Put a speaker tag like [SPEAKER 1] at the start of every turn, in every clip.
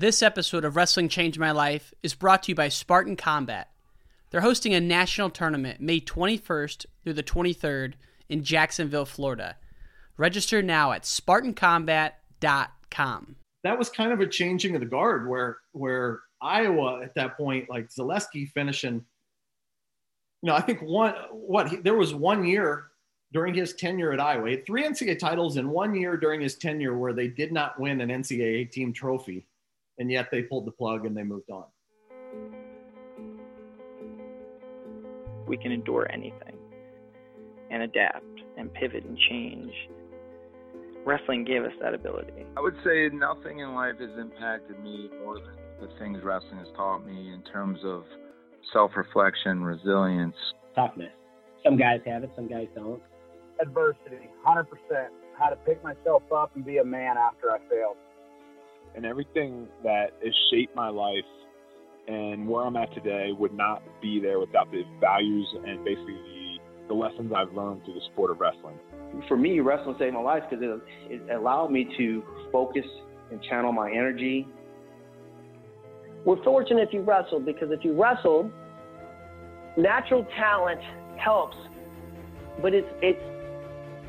[SPEAKER 1] This episode of Wrestling Changed My Life is brought to you by Spartan Combat. They're hosting a national tournament May 21st through the 23rd in Jacksonville, Florida. Register now at SpartanCombat.com.
[SPEAKER 2] That was kind of a changing of the guard where where Iowa at that point, like Zalesky finishing, you know, I think one what he, there was one year during his tenure at Iowa, three NCAA titles in one year during his tenure where they did not win an NCAA team trophy and yet they pulled the plug and they moved on.
[SPEAKER 3] We can endure anything and adapt and pivot and change. Wrestling gave us that ability.
[SPEAKER 4] I would say nothing in life has impacted me more than the things wrestling has taught me in terms of self reflection, resilience,
[SPEAKER 5] toughness. Some guys have it, some guys don't.
[SPEAKER 6] Adversity, 100%. How to pick myself up and be a man after I failed
[SPEAKER 7] and everything that has shaped my life and where I'm at today would not be there without the values and basically the, the lessons I've learned through the sport of wrestling.
[SPEAKER 8] For me, wrestling saved my life because it, it allowed me to focus and channel my energy.
[SPEAKER 9] We're fortunate if you wrestled because if you wrestled, natural talent helps, but it's it's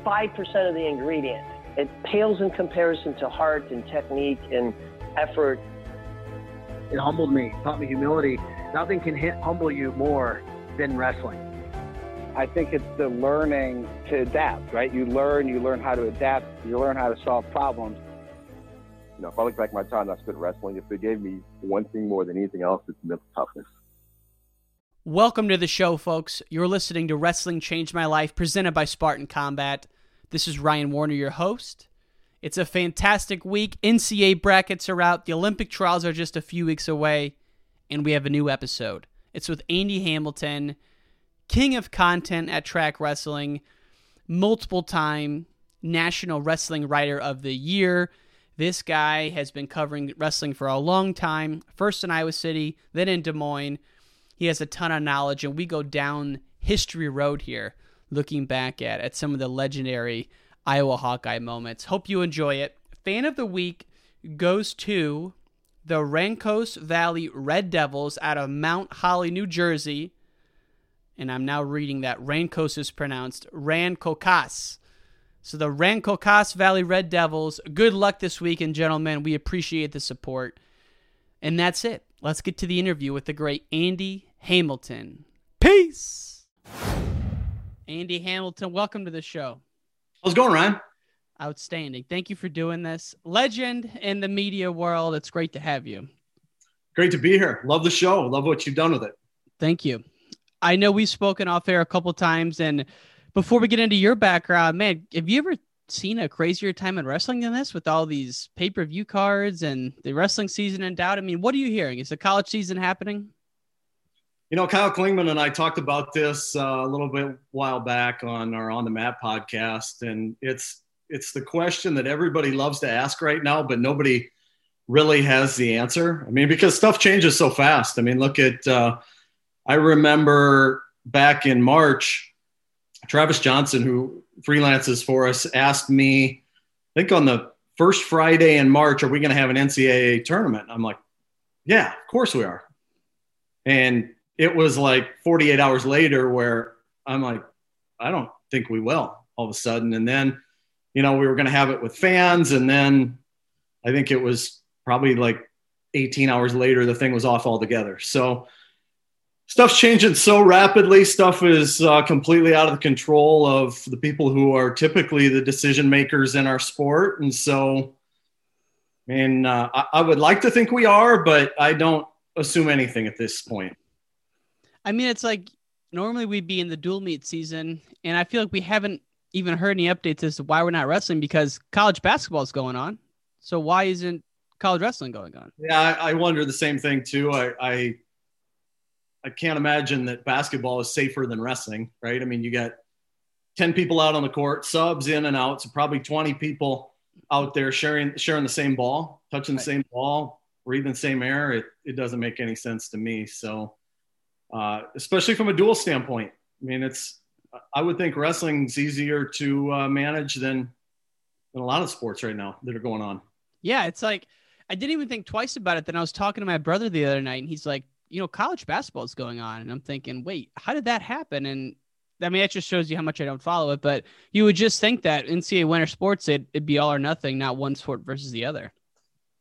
[SPEAKER 9] five percent of the ingredient it pales in comparison to heart and technique and effort.
[SPEAKER 10] It humbled me, taught me humility. Nothing can hit, humble you more than wrestling.
[SPEAKER 6] I think it's the learning to adapt, right? You learn, you learn how to adapt, you learn how to solve problems.
[SPEAKER 11] You know, if I look back at my time I spent wrestling, if it gave me one thing more than anything else, it's mental toughness.
[SPEAKER 1] Welcome to the show, folks. You're listening to Wrestling Changed My Life, presented by Spartan Combat. This is Ryan Warner, your host. It's a fantastic week. NCAA brackets are out. The Olympic trials are just a few weeks away, and we have a new episode. It's with Andy Hamilton, king of content at track wrestling, multiple time National Wrestling Writer of the Year. This guy has been covering wrestling for a long time, first in Iowa City, then in Des Moines. He has a ton of knowledge, and we go down history road here looking back at at some of the legendary Iowa Hawkeye moments. Hope you enjoy it. Fan of the week goes to the Rancos Valley Red Devils out of Mount Holly, New Jersey. And I'm now reading that Rancos is pronounced Rancocas. So the Rancocas Valley Red Devils, good luck this weekend, gentlemen. We appreciate the support. And that's it. Let's get to the interview with the great Andy Hamilton. Peace. Andy Hamilton, welcome to the show.
[SPEAKER 2] How's it going, Ryan?
[SPEAKER 1] Outstanding. Thank you for doing this. Legend in the media world. It's great to have you.
[SPEAKER 2] Great to be here. Love the show. Love what you've done with it.
[SPEAKER 1] Thank you. I know we've spoken off air a couple times, and before we get into your background, man, have you ever seen a crazier time in wrestling than this with all these pay per view cards and the wrestling season in doubt? I mean, what are you hearing? Is the college season happening?
[SPEAKER 2] You know, Kyle Klingman and I talked about this uh, a little bit while back on our On the Mat podcast, and it's it's the question that everybody loves to ask right now, but nobody really has the answer. I mean, because stuff changes so fast. I mean, look at uh, I remember back in March, Travis Johnson, who freelances for us, asked me, I think on the first Friday in March, are we going to have an NCAA tournament? I'm like, yeah, of course we are. And it was like 48 hours later where I'm like, I don't think we will all of a sudden. And then, you know, we were going to have it with fans. And then I think it was probably like 18 hours later, the thing was off altogether. So stuff's changing so rapidly. Stuff is uh, completely out of the control of the people who are typically the decision makers in our sport. And so, I mean, uh, I, I would like to think we are, but I don't assume anything at this point.
[SPEAKER 1] I mean, it's like normally we'd be in the dual meet season, and I feel like we haven't even heard any updates as to why we're not wrestling because college basketball is going on. So why isn't college wrestling going on?
[SPEAKER 2] Yeah, I, I wonder the same thing too. I, I I can't imagine that basketball is safer than wrestling, right? I mean, you got 10 people out on the court, subs in and out, so probably 20 people out there sharing sharing the same ball, touching the same ball, breathing the same air. It, it doesn't make any sense to me. So uh, especially from a dual standpoint. I mean, it's I would think wrestling's easier to uh, manage than than a lot of sports right now that are going on.
[SPEAKER 1] Yeah, it's like I didn't even think twice about it. Then I was talking to my brother the other night, and he's like, you know, college basketball is going on, and I'm thinking, wait, how did that happen? And I mean, that just shows you how much I don't follow it. But you would just think that NCAA winter sports, it, it'd be all or nothing, not one sport versus the other.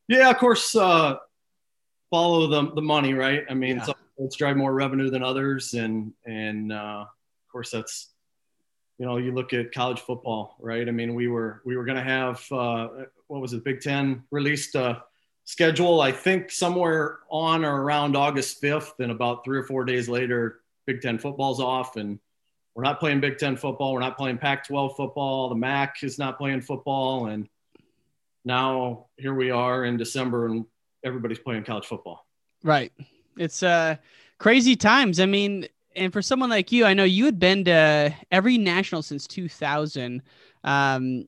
[SPEAKER 2] Yeah, of course. Uh, follow the the money, right? I mean,
[SPEAKER 1] Yeah.
[SPEAKER 2] some sports drive more revenue than others, and and uh, of course that's you know you look at college football, right? I mean, we were we were going to have uh, what was it? Big Ten released a schedule, I think somewhere on or around August fifth, and about three or four days later, Big Ten football's off, and we're not playing Big Ten football. We're not playing Pac-12 football. The MAC is not playing football, and now here we are in December, and everybody's playing college football.
[SPEAKER 1] Right. It's uh crazy times. I mean, and for someone like you, I know you had been to every national since 2000. Um,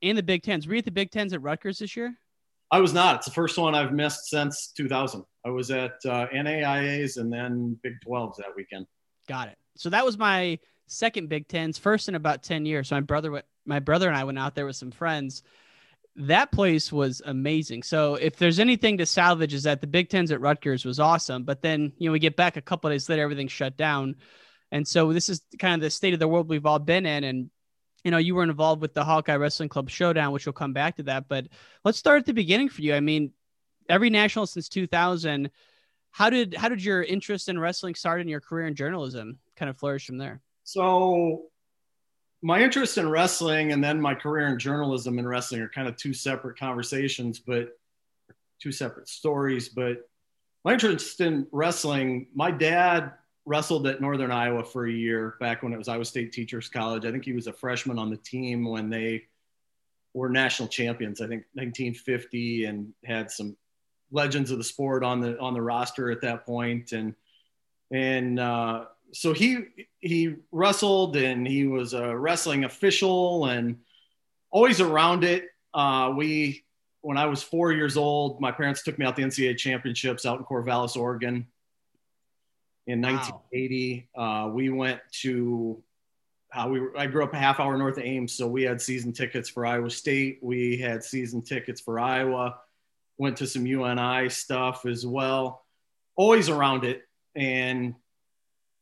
[SPEAKER 1] in the Big Tens. Were you at the Big Tens at Rutgers this year?
[SPEAKER 2] I was not. It's the first one I've missed since 2000. I was at uh, NAIA's and then Big 12s that weekend.
[SPEAKER 1] Got it. So that was my second Big Tens, first in about 10 years. So my brother, went- my brother and I went out there with some friends. That place was amazing. So if there's anything to salvage, is that the Big Tens at Rutgers was awesome. But then you know we get back a couple of days later, everything shut down, and so this is kind of the state of the world we've all been in. And you know you were involved with the Hawkeye Wrestling Club Showdown, which we'll come back to that. But let's start at the beginning for you. I mean, every national since 2000. How did how did your interest in wrestling start in your career in journalism? Kind of flourish from there.
[SPEAKER 2] So my interest in wrestling and then my career in journalism and wrestling are kind of two separate conversations, but two separate stories. But my interest in wrestling, my dad wrestled at Northern Iowa for a year back when it was Iowa State Teachers College. I think he was a freshman on the team when they were national champions. I think 1950 and had some legends of the sport on the on the roster at that point and and uh, so he he wrestled and he was a wrestling official and always around it. Uh, we when I was four years old, my parents took me out the NCAA championships out in Corvallis, Oregon. In 1980, uh, we went to uh, we were, I grew up a half hour north of Ames, so we had season tickets for Iowa State. We had season tickets for Iowa. Went to some UNI stuff as well. Always around it, and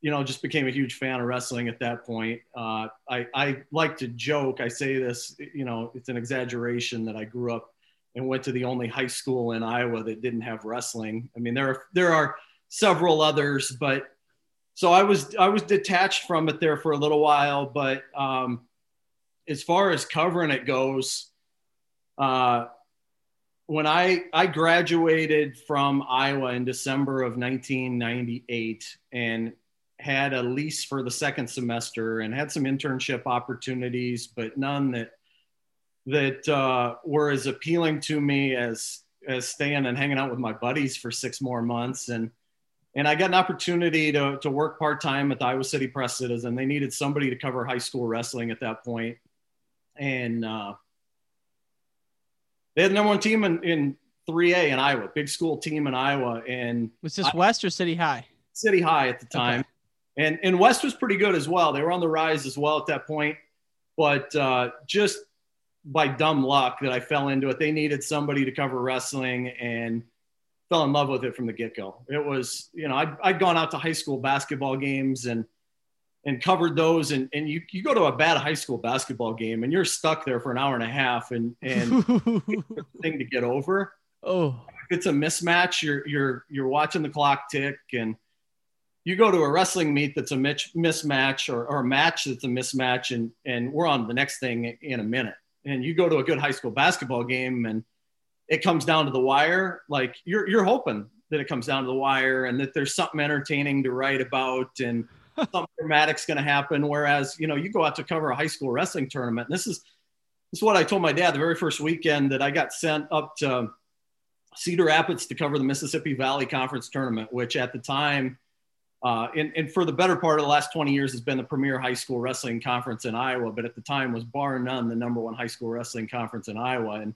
[SPEAKER 2] you know, just became a huge fan of wrestling at that point. Uh, I, I like to joke. I say this, you know, it's an exaggeration that I grew up and went to the only high school in Iowa that didn't have wrestling. I mean, there are there are several others, but so I was I was detached from it there for a little while. But um, as far as covering it goes, uh, when I I graduated from Iowa in December of 1998 and had a lease for the second semester and had some internship opportunities, but none that that uh, were as appealing to me as as staying and hanging out with my buddies for six more months. And and I got an opportunity to to work part time at the Iowa City Press Citizen. They needed somebody to cover high school wrestling at that point, and uh, they had the number one team in, in 3A in Iowa, big school team in Iowa, and
[SPEAKER 1] Was this
[SPEAKER 2] I-
[SPEAKER 1] West or City High?
[SPEAKER 2] City High at the time. And and West was pretty good as well. They were on the rise as well at that point. But uh, just by dumb luck that I fell into it, they needed somebody to cover wrestling and fell in love with it from the get go. It was, you know, I'd, I'd gone out to high school basketball games and and covered those. And, and you, you go to a bad high school basketball game and you're stuck there for an hour and a half and, and thing to get over.
[SPEAKER 1] Oh,
[SPEAKER 2] if it's a mismatch, you're you're you're watching the clock tick, and you go to a wrestling meet that's a mitch, mismatch or, or a match that's a mismatch, and and we're on the next thing in a minute. And you go to a good high school basketball game, and it comes down to the wire. Like you're you're hoping that it comes down to the wire, and that there's something entertaining to write about, and something dramatic's going to happen. Whereas you know you go out to cover a high school wrestling tournament, this is this is what I told my dad the very first weekend that I got sent up to Cedar Rapids to cover the Mississippi Valley Conference tournament, which at the time, uh, and, and for the better part of the last 20 years, has been the premier high school wrestling conference in Iowa. But at the time, was bar none the number one high school wrestling conference in Iowa. And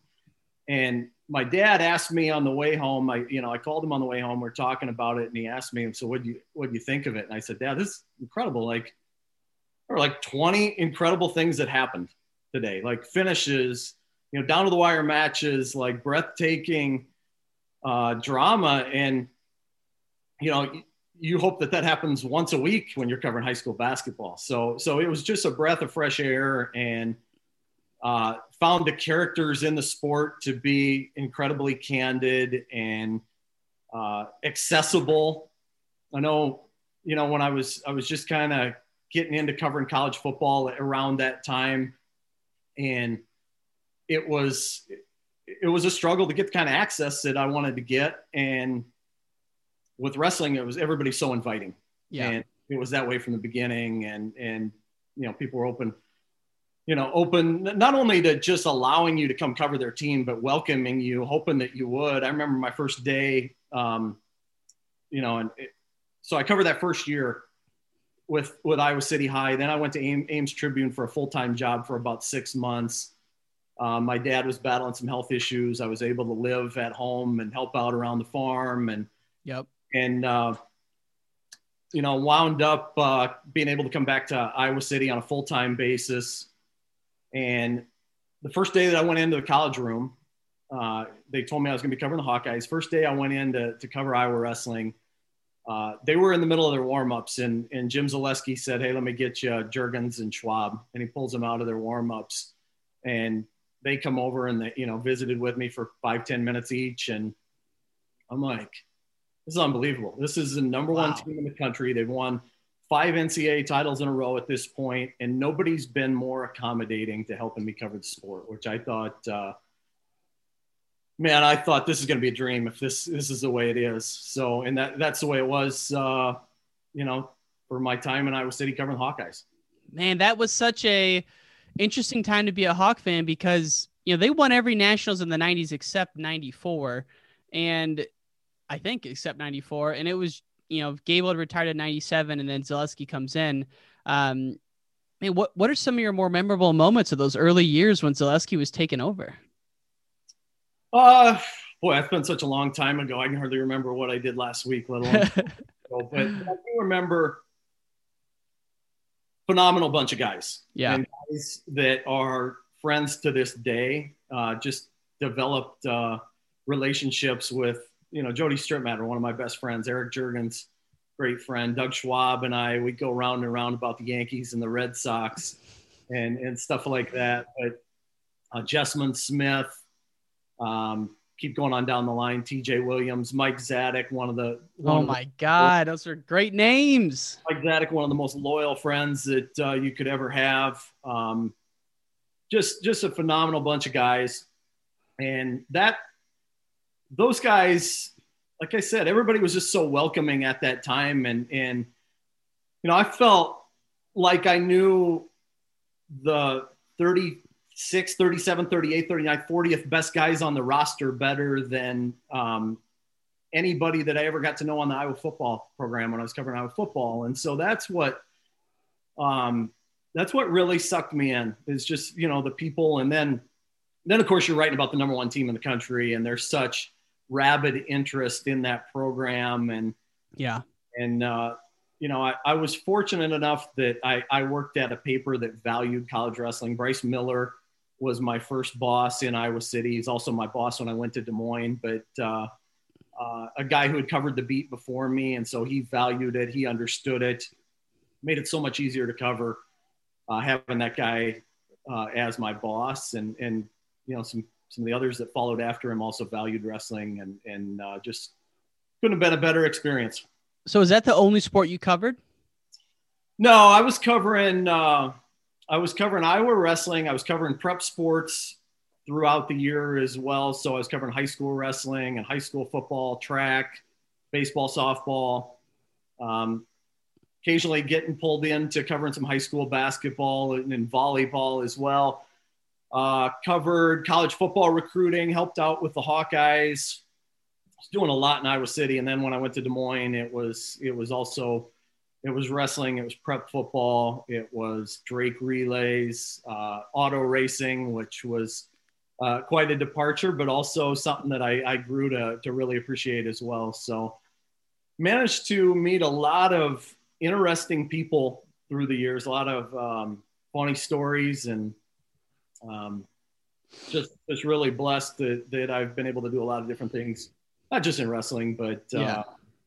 [SPEAKER 2] and my dad asked me on the way home. I you know I called him on the way home. We are talking about it, and he asked me, "So what do you what do you think of it?" And I said, "Dad, this is incredible. Like there are like 20 incredible things that happened today, like finishes, you know, down to the wire matches, like breathtaking." uh, drama. And, you know, you hope that that happens once a week when you're covering high school basketball. So, so it was just a breath of fresh air and uh, found the characters in the sport to be incredibly candid and uh, accessible. I know, you know, when I was, I was just kind of getting into covering college football around that time and it was it was a struggle to get the kind of access that I wanted to get. And with wrestling, it was everybody so inviting.
[SPEAKER 1] Yeah.
[SPEAKER 2] And it was that way from the beginning. And, and, you know, people were open, you know, open not only to just allowing you to come cover their team, but welcoming you, hoping that you would. I remember my first day, um, you know, and it, so I covered that first year with, with Iowa City High. Then I went to Ames Tribune for a full-time job for about six months um, my dad was battling some health issues. I was able to live at home and help out around the farm, and
[SPEAKER 1] yep,
[SPEAKER 2] and uh, you know, wound up uh, being able to come back to Iowa City on a full time basis. And the first day that I went into the college room, uh, they told me I was going to be covering the Hawkeyes. First day I went in to, to cover Iowa wrestling. Uh, they were in the middle of their warm-ups and, and Jim Zalesky said, Hey, let me get you Juergens and Schwab. And he pulls them out of their warm-ups. And they come over and they, you know, visited with me for five ten minutes each. And I'm like, this is unbelievable. This is the number wow. one team in the country. They've won five NCAA titles in a row at this point, and nobody's been more accommodating to helping me cover the sport, which I thought, uh, man, I thought this is going to be a dream if this this is the way it is. So, and that that's the way it was, uh, you know, for my time in Iowa City covering the Hawkeyes.
[SPEAKER 1] Man, that was such a interesting time to be a Hawk fan because you know they won every nationals in the 90s except 94 and I think except 94 and it was you know Gable retired at 97 and then Zalesky comes in um I mean, what what are some of your more memorable moments of those early years when Zalesky was taken over?
[SPEAKER 2] Uh boy, that's been such a long time ago. I can hardly remember what I did last week, let alone. but I do remember phenomenal bunch of guys.
[SPEAKER 1] Yeah.
[SPEAKER 2] And guys that are friends to this day. Uh, just developed uh, relationships with, you know, Jody Strittmatter, one of my best friends, Eric Juergens, great friend, Doug Schwab, and I. We go round and round about the Yankees and the Red Sox, and and stuff like that. But uh, Jessman Smith, um, keep going on down the line. T.J. Williams, Mike Zadick, one of the. One
[SPEAKER 1] oh my
[SPEAKER 2] the,
[SPEAKER 1] God, those are great names.
[SPEAKER 2] Mike Zadick, one of the most loyal friends that uh, you could ever have. Um, just just a phenomenal bunch of guys, and that those guys, like I said, everybody was just so welcoming at that time, and and you know I felt like I knew the 30 36, 37, 38, 39, 40th best guys on the roster better than um, anybody that I ever got to know on the Iowa football program when I was covering Iowa football. And so that's what, um, that's what really sucked me in is just, you know, the people. And then, then of course you're writing about the number one team in the country and there's such rabid interest in that program. And
[SPEAKER 1] yeah.
[SPEAKER 2] And, uh, you know, I, I was fortunate enough that I, I worked at a paper that valued college wrestling. Bryce Miller, was my first boss in Iowa City. He's also my boss when I went to Des Moines, but uh, uh, a guy who had covered the beat before me. And so he valued it, he understood it, made it so much easier to cover uh, having that guy uh, as my boss. And, and, you know, some, some of the others that followed after him also valued wrestling and, and uh, just couldn't have been a better experience.
[SPEAKER 1] So is that the only sport you covered?
[SPEAKER 2] No, I was covering uh, I was covering Iowa wrestling. I was covering prep sports throughout the year as well. So I was covering high school wrestling and high school football, track, baseball, softball. Um, occasionally getting pulled into covering some high school basketball and, and volleyball as well. Uh, covered college football recruiting, helped out with the Hawkeyes. Was doing a lot in Iowa City, and then when I went to Des Moines, it was it was also it was wrestling, it was prep football, it was Drake relays, uh, auto racing, which was uh, quite a departure, but also something that I, I grew to, to really appreciate as well. So, managed to meet a lot of interesting people through the years, a lot of um, funny stories, and um, just just really blessed that, that I've been able to do a lot of different things not just in wrestling, but uh,
[SPEAKER 1] Yeah.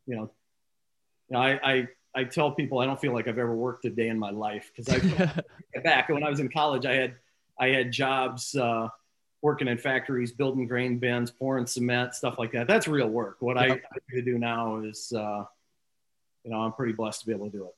[SPEAKER 2] you know, I, I I tell people I don't feel like I've ever worked a day in my life because I back when I was in college, I had I had jobs uh, working in factories, building grain bins, pouring cement, stuff like that. That's real work. What I,
[SPEAKER 1] Yep.
[SPEAKER 2] I do now is, uh, you know, I'm pretty blessed to be able to do it.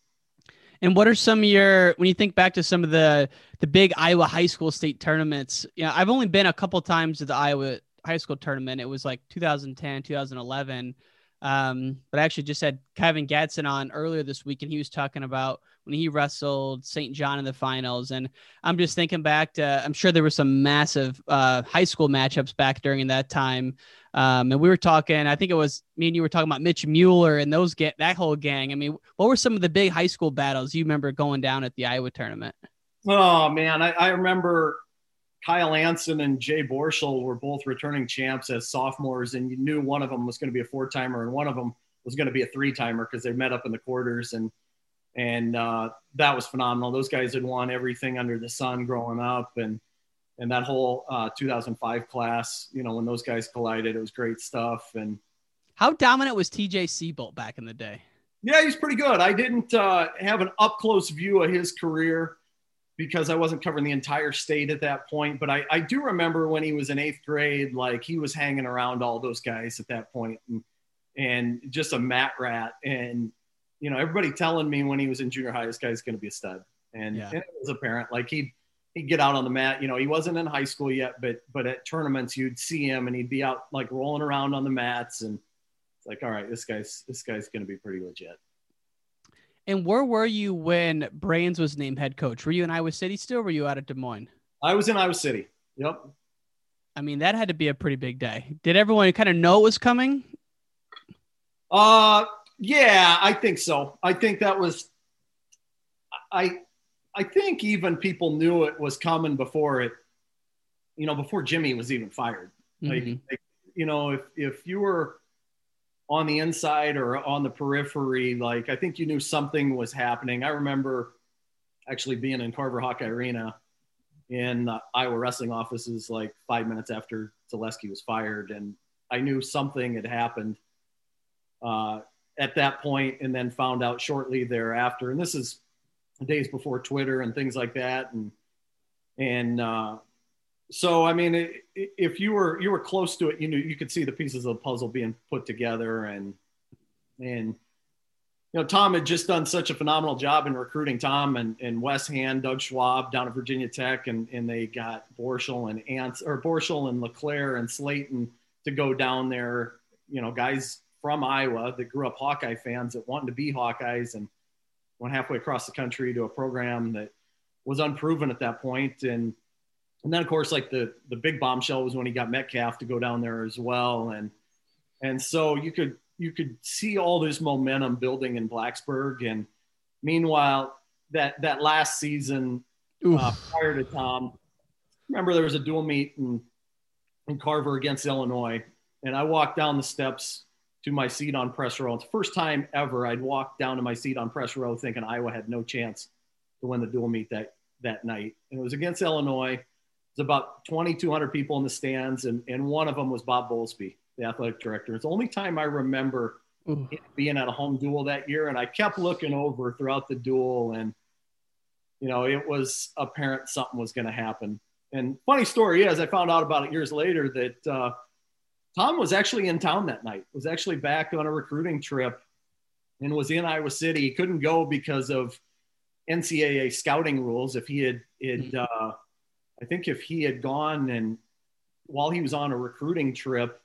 [SPEAKER 1] And what are some of your when you think back to some of the the big Iowa high school state tournaments? You know, I've only been a couple times to the Iowa high school tournament. It was like 2010, 2011. Um, but I actually just had Kevin Gadsden on earlier this week, and he was talking about when he wrestled St. John in the finals. And I'm just thinking back to, I'm sure there were some massive uh, high school matchups back during that time. Um, and we were talking, I think it was me and you were talking about Mitch Mueller and those get that whole gang. I mean, what were some of the big high school battles you remember going down at the Iowa tournament?
[SPEAKER 2] Oh man, I, I remember Kyle Anson and Jay Borschel were both returning champs as sophomores, and you knew one of them was going to be a four timer and one of them was going to be a three timer because they met up in the quarters and and uh, that was phenomenal. Those guys had won everything under the sun growing up, and and that whole uh, 2005 class, you know, when those guys collided, it was great stuff. And
[SPEAKER 1] How dominant was TJ Seabolt back in the day?
[SPEAKER 2] yeah, he's pretty good. I didn't uh, have an up close view of his career because I wasn't covering the entire state at that point. But I, I do remember when he was in eighth grade, like he was hanging around all those guys at that point and, and just a mat rat. And, you know, everybody telling me when he was in junior high, this guy's going to be a stud. And,
[SPEAKER 1] Yeah.
[SPEAKER 2] and it was apparent. Like he'd, he'd get out on the mat. You know, he wasn't in high school yet, but but at tournaments you'd see him and he'd be out like rolling around on the mats and it's like, all right, this guy's this guy's going to be pretty legit.
[SPEAKER 1] And where were you when Brands was named head coach? Were you in Iowa City still? Or were you out at Des Moines?
[SPEAKER 2] I was in Iowa City. Yep.
[SPEAKER 1] I mean, that had to be a pretty big day. Did everyone kind of know it was coming?
[SPEAKER 2] Uh, yeah, I think so. I think that was, I, I think even people knew it was coming before it, you know, before Jimmy was even fired. Like,
[SPEAKER 1] Mhm.
[SPEAKER 2] like, you know, if if you were on the inside or on the periphery, like I think you knew something was happening. I remember actually being in Carver Hawkeye Arena in the Iowa wrestling offices like five minutes after Zalesky was fired, and I knew something had happened uh, at that point, and then found out shortly thereafter. And this is days before Twitter and things like that, and and uh, so I mean, i- i- if you were you were close to it, you knew you could see the pieces of the puzzle being put together, and and you know, Tom had just done such a phenomenal job in recruiting Tom and, and Wes Hand, Doug Schwab down at Virginia Tech, and, and they got Borschel and Ants or Borschel and LeClere and Slayton to go down there. You know, guys from Iowa that grew up Hawkeye fans that wanted to be Hawkeyes. And went halfway across the country to a program that was unproven at that point. And and then of course, like the the big bombshell was when he got Metcalf to go down there as well. And and so you could you could see all this momentum building in Blacksburg. And meanwhile, that that last season uh, prior to Tom, remember there was a dual meet in, in Carver against Illinois, and I walked down the steps to my seat on press row. It's the first time ever I'd walked down to my seat on press row thinking Iowa had no chance to win the dual meet that that night. And it was against Illinois. It was about 2,200 people in the stands, and, and one of them was Bob Bowlesby, the athletic director. It's the only time I remember
[SPEAKER 1] Ooh.
[SPEAKER 2] being at a home duel that year, and I kept looking over throughout the duel, and you know, it was apparent something was going to happen. And funny story is, I found out about it years later that uh, Tom was actually in town that night. Was actually back on a recruiting trip, and was in Iowa City. He couldn't go because of NCAA scouting rules. If he had, had uh, I think if he had gone and while he was on a recruiting trip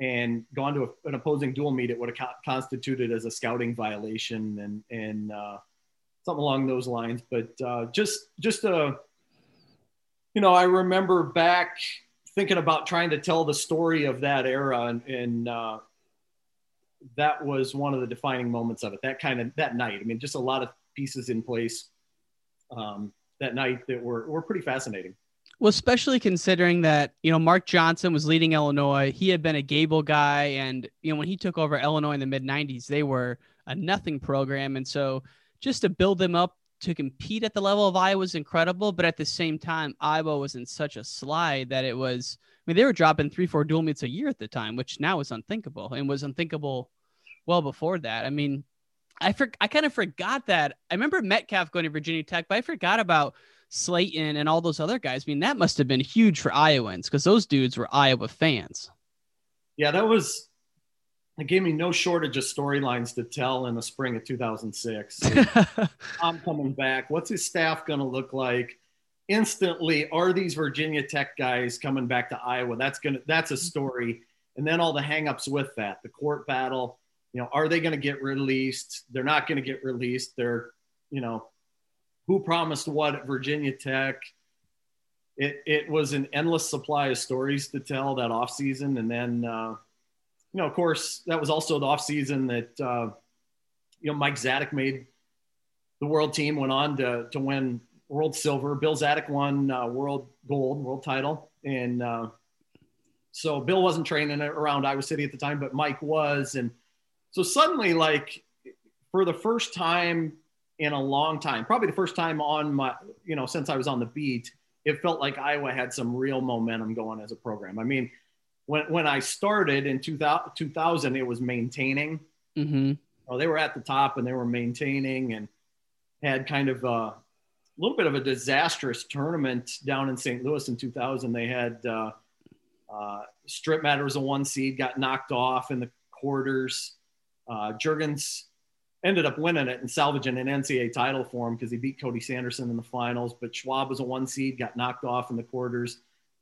[SPEAKER 2] and gone to a, an opposing dual meet, it would have co- constituted as a scouting violation and and uh, something along those lines. But uh, just just a, you know, I remember back thinking about trying to tell the story of that era, and, and uh, that was one of the defining moments of it. That kind of that night. I mean, just a lot of pieces in place um, that night that were were pretty fascinating.
[SPEAKER 1] Well, especially considering that, you know, Mark Johnson was leading Illinois. He had been a Gable guy. And, you know, when he took over Illinois in the mid 90s, they were a nothing program. And so just to build them up to compete at the level of Iowa was incredible, but at the same time, Iowa was in such a slide that it was. I mean, they were dropping three, four dual meets a year at the time, which now is unthinkable and was unthinkable well before that. I mean, I for, I kind of forgot that. I remember Metcalf going to Virginia Tech, but I forgot about Slayton and all those other guys. I mean, that must have been huge for Iowans because those dudes were Iowa fans.
[SPEAKER 2] Yeah, that was. It gave me no shortage of storylines to tell in the spring of 2006. I'm coming back. What's his staff going to look like? Instantly, are these Virginia Tech guys coming back to Iowa? That's gonna. That's a story. And then all the hangups with that, the court battle. You know, are they going to get released? They're not going to get released. They're, you know, who promised what at Virginia Tech? It, it was an endless supply of stories to tell that off season, and then uh, you know, of course, that was also the off season that uh, you know Mike Zadick made the world team, went on to to win world silver. Bill Zadick won uh, world gold, world title, and uh, so Bill wasn't training around Iowa City at the time, but Mike was, and so suddenly, like for the first time in a long time, probably the first time on my, you know, since I was on the beat, it felt like Iowa had some real momentum going as a program. I mean, when, when I started in 2000, 2000 it was maintaining.
[SPEAKER 1] Mm-hmm.
[SPEAKER 2] Oh, they were at the top and they were maintaining and had kind of a little bit of a disastrous tournament down in St. Louis in 2000. They had uh, uh, Strittmatter was a one seed, got knocked off in the quarters. Uh, Juergens ended up winning it and salvaging an NCAA title for him because he beat Cody Sanderson in the finals. But Schwab was a one seed, got knocked off in the quarters.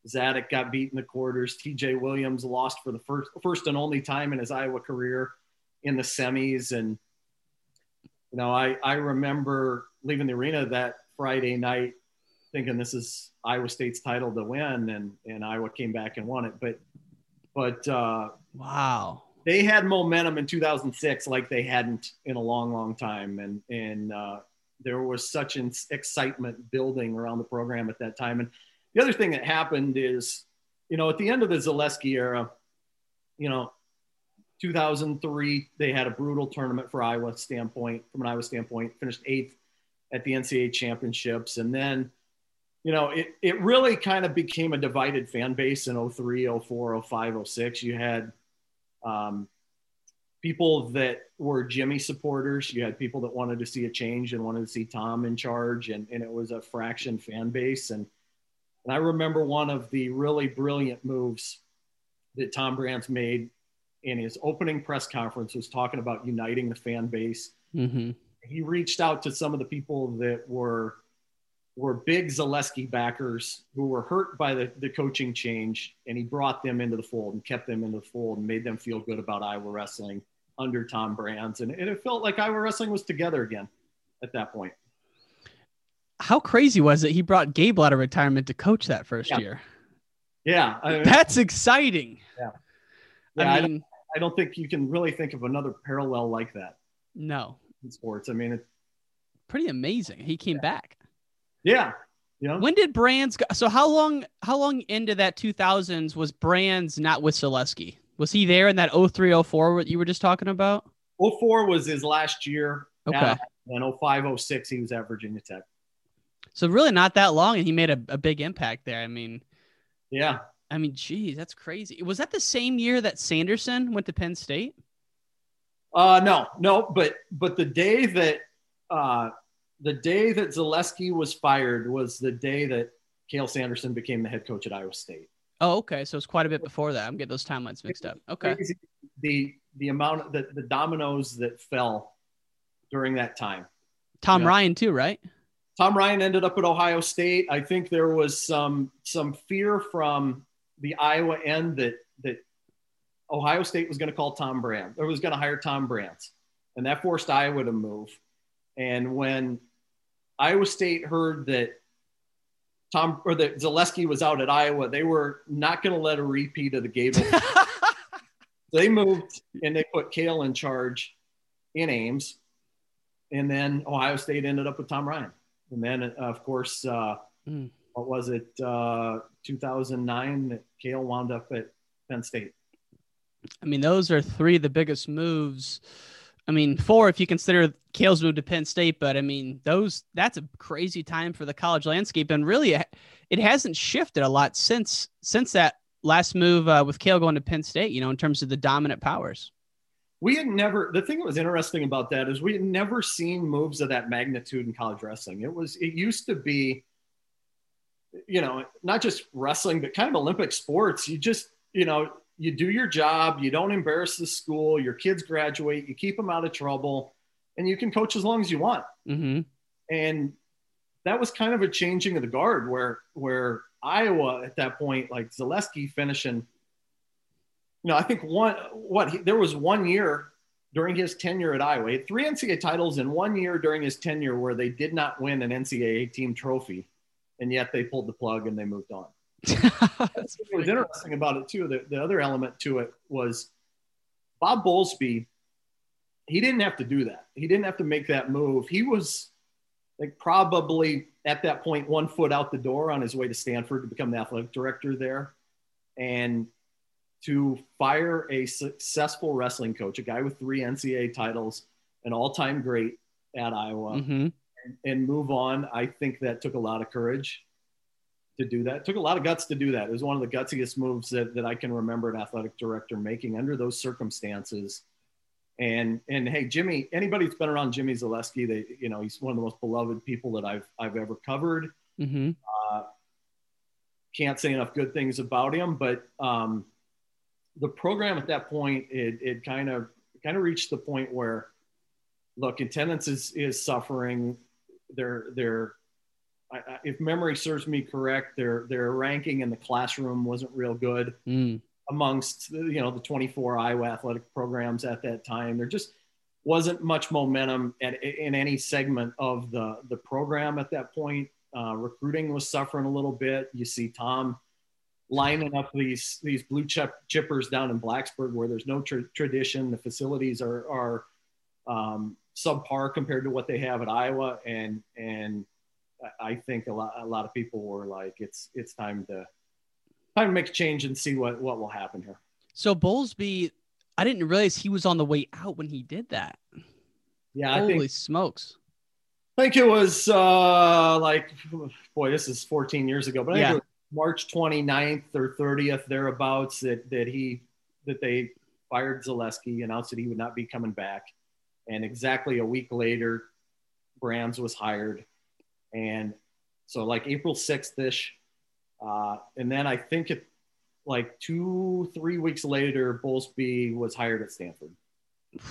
[SPEAKER 2] Zadick got beat in the quarters. TJ Williams lost for the first first and only time in his Iowa career in the semis. And you know, I I remember leaving the arena that Friday night thinking this is Iowa State's title to win, and and Iowa came back and won it. But but uh,
[SPEAKER 1] wow,
[SPEAKER 2] they had momentum in 2006 like they hadn't in a long, long time, and and uh, there was such an excitement building around the program at that time. And the other thing that happened is, you know, at the end of the Zalesky era, you know, 2003 they had a brutal tournament for Iowa standpoint from an Iowa standpoint, finished eighth at the NCAA championships, and then you know, it, it really kind of became a divided fan base in 03, 04, 05, 06. You had um, people that were Jimmy supporters. You had people that wanted to see a change and wanted to see Tom in charge, and, and it was a fraction fan base. And, and I remember one of the really brilliant moves that Tom Brands made in his opening press conference was talking about uniting the fan base.
[SPEAKER 1] Mm-hmm.
[SPEAKER 2] He reached out to some of the people that were were big Zalesky backers who were hurt by the, the coaching change, and he brought them into the fold and kept them into the fold and made them feel good about Iowa wrestling under Tom Brands. And, and it felt like Iowa wrestling was together again at that point.
[SPEAKER 1] How crazy was it? He brought Gable out of retirement to coach that first
[SPEAKER 2] Yeah.
[SPEAKER 1] year.
[SPEAKER 2] Yeah. I mean,
[SPEAKER 1] That's exciting.
[SPEAKER 2] yeah.
[SPEAKER 1] I
[SPEAKER 2] Yeah, I,
[SPEAKER 1] mean,
[SPEAKER 2] don't, I don't think you can really think of another parallel like that
[SPEAKER 1] no,
[SPEAKER 2] in sports. I mean, it's
[SPEAKER 1] pretty amazing. He came back.
[SPEAKER 2] yeah. You know,
[SPEAKER 1] When did Brands go? So how long how long into that 2000s was Brands not with Zalesky? Was he there in that 0304 what you were just talking about?
[SPEAKER 2] 04 was his last year.
[SPEAKER 1] Okay.
[SPEAKER 2] At, and 05, 06, he was at Virginia Tech.
[SPEAKER 1] So really not that long and he made a, a big impact there. I mean,
[SPEAKER 2] Yeah.
[SPEAKER 1] I mean, geez, that's crazy. Was that the same year that Sanderson went to Penn State?
[SPEAKER 2] Uh, no, no, but but the day that uh, the day that Zalesky was fired was the day that Cael Sanderson became the head coach at Iowa State.
[SPEAKER 1] Oh, okay. So it's quite a bit before that. I'm getting those timelines mixed up. Okay.
[SPEAKER 2] The the amount of the, dominoes that fell during that time.
[SPEAKER 1] Tom
[SPEAKER 2] Yeah.
[SPEAKER 1] Ryan too, right?
[SPEAKER 2] Tom Ryan ended up at Ohio State. I think there was some some fear from the Iowa end that that Ohio State was going to call Tom Brand or was going to hire Tom Brandt, and that forced Iowa to move. And when Iowa State heard that Tom or that Zalesky was out at Iowa, they were not going to let a repeat of the Gable. they moved and they put Cael in charge in Ames, and then Ohio State ended up with Tom Ryan. And then, uh, of course, uh,
[SPEAKER 1] Mm.
[SPEAKER 2] what was it, uh, 2009 that Cael wound up at Penn State.
[SPEAKER 1] I mean, those are three of the biggest moves I mean, four if you consider Cael's move to Penn State, but I mean, those that's a crazy time for the college landscape, and really, it hasn't shifted a lot since since that last move uh, with Cael going to Penn State. You know, in terms of the dominant powers.
[SPEAKER 2] We had never. The thing that was interesting about that is we had never seen moves of that magnitude in college wrestling. It was. It used to be. You know, not just wrestling, but kind of Olympic sports. You just, you know, you do your job, you don't embarrass the school, your kids graduate, you keep them out of trouble, and you can coach as long as you want.
[SPEAKER 1] Mm-hmm.
[SPEAKER 2] And that was kind of a changing of the guard where where Iowa at that point, like Zalesky finishing, you know, I think one what he, there was one year during his tenure at Iowa, he had three NCAA titles in one year during his tenure where they did not win an NCAA team trophy, and yet they pulled the plug and they moved on That's what was interesting about it too. The, the other element to it was Bob Bowlesby. He didn't have to do that. He didn't have to make that move. He was like probably at that point one foot out the door on his way to Stanford to become the athletic director there, and to fire a successful wrestling coach, a guy with three NCAA titles, an all-time great at Iowa,
[SPEAKER 1] mm-hmm.
[SPEAKER 2] and, and move on. I think that took a lot of courage to do that. It took a lot of guts to do that. It was one of the gutsiest moves that, that I can remember an athletic director making under those circumstances. And and hey, Jimmy, anybody that's been around Jimmy Zalesky, they you know he's one of the most beloved people that I've I've ever covered.
[SPEAKER 1] Mm-hmm.
[SPEAKER 2] Uh, can't say enough good things about him, but um, the program at that point it it kind of kind of reached the point where look, attendance is is suffering. They're they're I, if memory serves me correct, their their ranking in the classroom wasn't real good
[SPEAKER 1] mm.
[SPEAKER 2] amongst you know the 24 Iowa athletic programs at that time. There just wasn't much momentum at, in any segment of the the program at that point. Uh, recruiting was suffering a little bit. You see Tom lining up these these blue chip chippers down in Blacksburg where there's no tra- tradition. The facilities are are um, subpar compared to what they have at Iowa, and and I think a lot a lot of people were like, it's it's time to time to make a change and see what what will happen here.
[SPEAKER 1] So Bowlesby, I didn't realize he was on the way out when he did that.
[SPEAKER 2] Yeah, I
[SPEAKER 1] holy
[SPEAKER 2] think,
[SPEAKER 1] smokes!
[SPEAKER 2] I think it was uh, like, boy, this is 14 years ago, but I
[SPEAKER 1] yeah.
[SPEAKER 2] think March 29th or 30th thereabouts that that he that they fired Zalesky, announced that he would not be coming back, and exactly a week later, Brands was hired and so like April 6th ish. Uh, and then I think it like two, three weeks later, Bowlesby was hired at Stanford.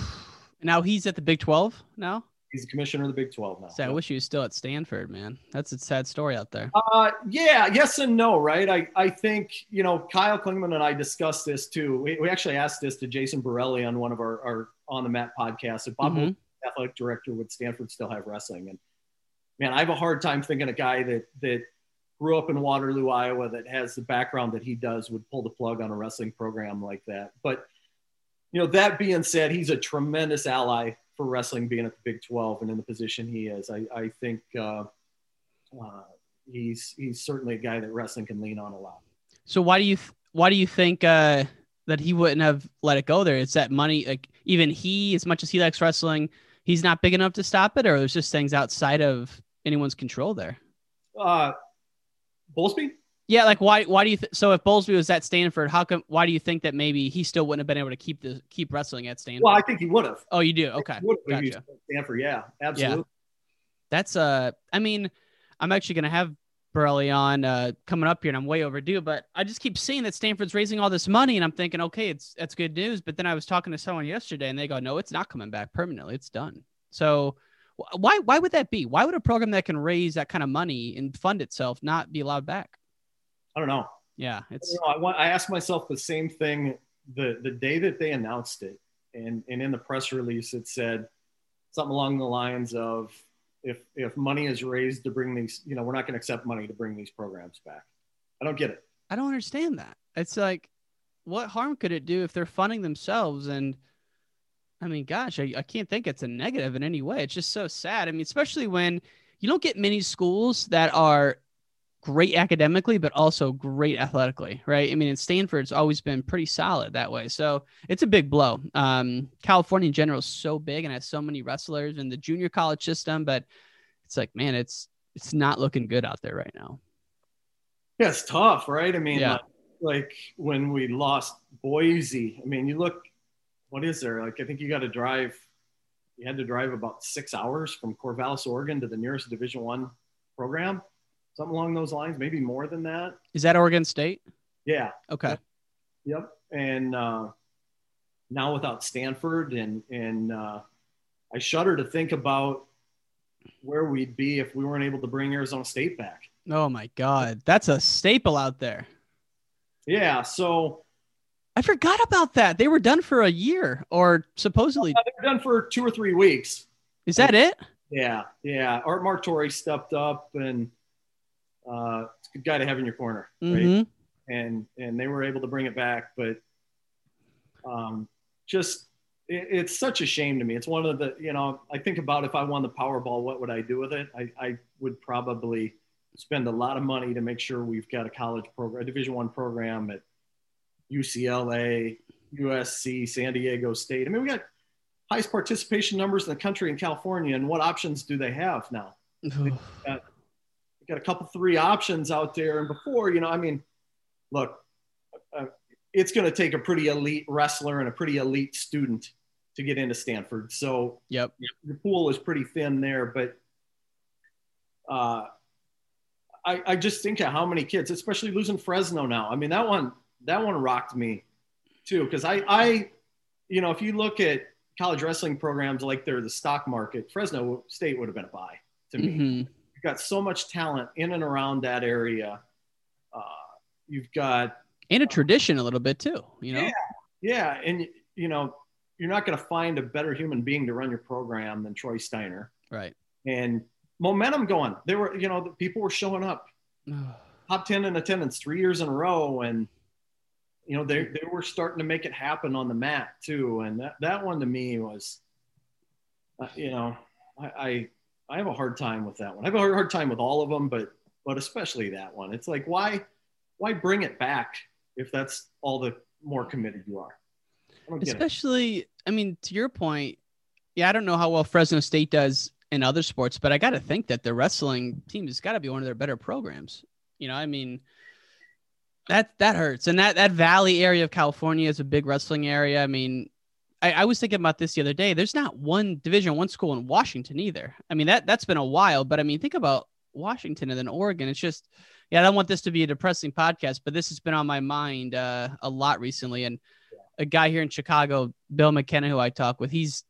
[SPEAKER 1] Now he's at the Big 12 now?
[SPEAKER 2] He's the commissioner of the Big 12 now.
[SPEAKER 1] So I wish he was still at Stanford, man. That's a sad story out there.
[SPEAKER 2] Uh, yeah, yes and no, right? I, I think, you know, Kyle Klingman and I discussed this too. We, we actually asked this to Jason Borrelli on one of our, our On the Mat podcasts. If Bob
[SPEAKER 1] Mhm.
[SPEAKER 2] athletic director, would Stanford still have wrestling? And man, I have a hard time thinking a guy that that grew up in Waterloo, Iowa, that has the background that he does would pull the plug on a wrestling program like that. But you know, that being said, he's a tremendous ally for wrestling being at the Big 12 and in the position he is. I, I think uh, uh, he's he's certainly a guy that wrestling can lean on a lot.
[SPEAKER 1] So why do you th- why do you think uh, that he wouldn't have let it go there? It's that money, like even he, as much as he likes wrestling, he's not big enough to stop it, or there's just things outside of anyone's control there.
[SPEAKER 2] Uh, Bowlesby?
[SPEAKER 1] Yeah, like why? Why do you? Th- so if Bowlesby was at Stanford, how come? Why do you think that maybe he still wouldn't have been able to keep the keep wrestling at Stanford?
[SPEAKER 2] Well, I think he would have.
[SPEAKER 1] Oh, you do? Okay, gotcha.
[SPEAKER 2] Stanford, yeah, absolutely.
[SPEAKER 1] That's uh, I mean, I'm actually gonna have Borrelli on uh coming up here, and I'm way overdue. But I just keep seeing that Stanford's raising all this money, and I'm thinking, okay, it's that's good news. But then I was talking to someone yesterday, and they go, no, it's not coming back permanently. It's done. So why why would that be? Why would a program that can raise that kind of money and fund itself not be allowed back?
[SPEAKER 2] I don't know.
[SPEAKER 1] Yeah, it's
[SPEAKER 2] You know, I, want, I asked myself the same thing the the day that they announced it, and and in the press release it said something along the lines of if if money is raised to bring these, you know, we're not going to accept money to bring these programs back. I don't get it.
[SPEAKER 1] I don't understand that. It's like, what harm could it do if they're funding themselves? And I mean, gosh, I, I can't think it's a negative in any way. It's just so sad. I mean, especially when you don't get many schools that are great academically, but also great athletically, right? I mean, in Stanford's always been pretty solid that way. So it's a big blow. Um, California in general is so big and has so many wrestlers in the junior college system, but it's like, man, it's it's not looking good out there right now.
[SPEAKER 2] Yeah, it's tough, right? I mean,
[SPEAKER 1] Yeah.
[SPEAKER 2] like, like when we lost Boise, I mean, you look, what is there? Like, I think you got to drive, you had to drive about six hours from Corvallis, Oregon to the nearest Division One program, something along those lines, maybe more than that.
[SPEAKER 1] Is that Oregon State?
[SPEAKER 2] Yeah.
[SPEAKER 1] Okay.
[SPEAKER 2] Yep. And uh, now without Stanford, and and uh, I shudder to think about where we'd be if we weren't able to bring Arizona State back.
[SPEAKER 1] Oh my God, that's a staple out there.
[SPEAKER 2] Yeah. So
[SPEAKER 1] I forgot about that. They were done for a year, or supposedly.
[SPEAKER 2] they're done for two or three weeks.
[SPEAKER 1] Is that it?
[SPEAKER 2] Yeah, yeah. Art Mark Torrey stepped up, and uh, it's a good guy to have in your corner, right?
[SPEAKER 1] Mhm.
[SPEAKER 2] And and they were able to bring it back, but um, just it, it's such a shame to me. It's one of the you know I think about if I won the Powerball, what would I do with it? I, I would probably spend a lot of money to make sure we've got a college program, a Division One program at UCLA, USC, San Diego State. I mean, we got highest participation numbers in the country in California, and what options do they have now? Got, got a couple, three options out there, and before, you know, I mean, look, uh, it's going to take a pretty elite wrestler and a pretty elite student to get into Stanford. So,
[SPEAKER 1] yep,
[SPEAKER 2] the pool is pretty thin there, but. Uh, I, I just think of how many kids, especially losing Fresno now. I mean, that one that one rocked me too because I I you know if you look at college wrestling programs like they're the stock market, Fresno State would have been a buy to me.
[SPEAKER 1] Mhm.
[SPEAKER 2] You've got so much talent in and around that area. Uh, you've got
[SPEAKER 1] and a tradition a little bit too. You know,
[SPEAKER 2] yeah, yeah, and you know you're not going to find a better human being to run your program than Troy Steiner.
[SPEAKER 1] right?
[SPEAKER 2] And momentum going. They were, you know, the people were showing up. Top 10 in attendance three years in a row. And, you know, they, they were starting to make it happen on the mat too. And that, that one to me was, uh, you know, I, I, I have a hard time with that one. I have a hard, time with all of them, but, but especially that one. It's like, why, why bring it back if that's all the more committed you are?
[SPEAKER 1] Especially, I mean, to your point, yeah, I don't know how well Fresno State does in other sports, but I got to think that the wrestling team has got to be one of their better programs. You know, I mean, that that hurts, and that that Valley area of California is a big wrestling area. I mean, I, I was thinking about this the other day. There's not one Division One school in Washington either. I mean, that that's been a while, but I mean, think about Washington and then Oregon. It's just, yeah, I don't want this to be a depressing podcast, but this has been on my mind uh, a lot recently, and a guy here in Chicago, Bill McKenna, who I talk with, he's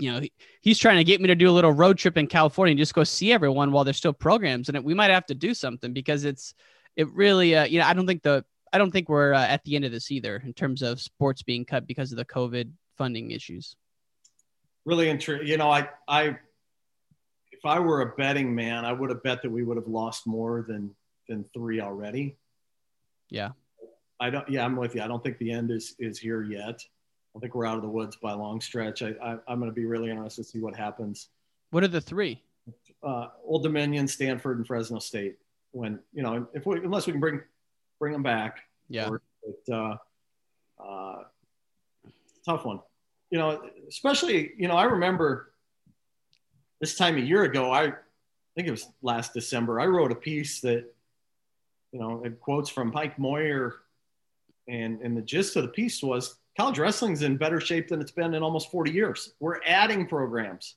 [SPEAKER 1] you know, he, he's trying to get me to do a little road trip in California and just go see everyone while there's still programs. And it, we might have to do something because it's, it really, uh, you know, I don't think the, I don't think we're uh, at the end of this either in terms of sports being cut because of the COVID funding issues.
[SPEAKER 2] really interesting. You know, I, I, if I were a betting man, I would have bet that we would have lost more than than three already.
[SPEAKER 1] Yeah.
[SPEAKER 2] I don't. Yeah, I'm with you. I don't think the end is is here yet. I think we're out of the woods by a long stretch. I, I I'm going to be really interested to see what happens.
[SPEAKER 1] What are the three?
[SPEAKER 2] Uh, Old Dominion, Stanford, and Fresno State. When you know, if we unless we can bring bring them back.
[SPEAKER 1] Yeah.
[SPEAKER 2] Or, but, uh, uh, tough one. You know, especially you know, I remember this time a year ago. I, I think it was last December. I wrote a piece that you know had quotes from Mike Moyer, and and the gist of the piece was college wrestling's in better shape than it's been in almost 40 years. We're adding programs.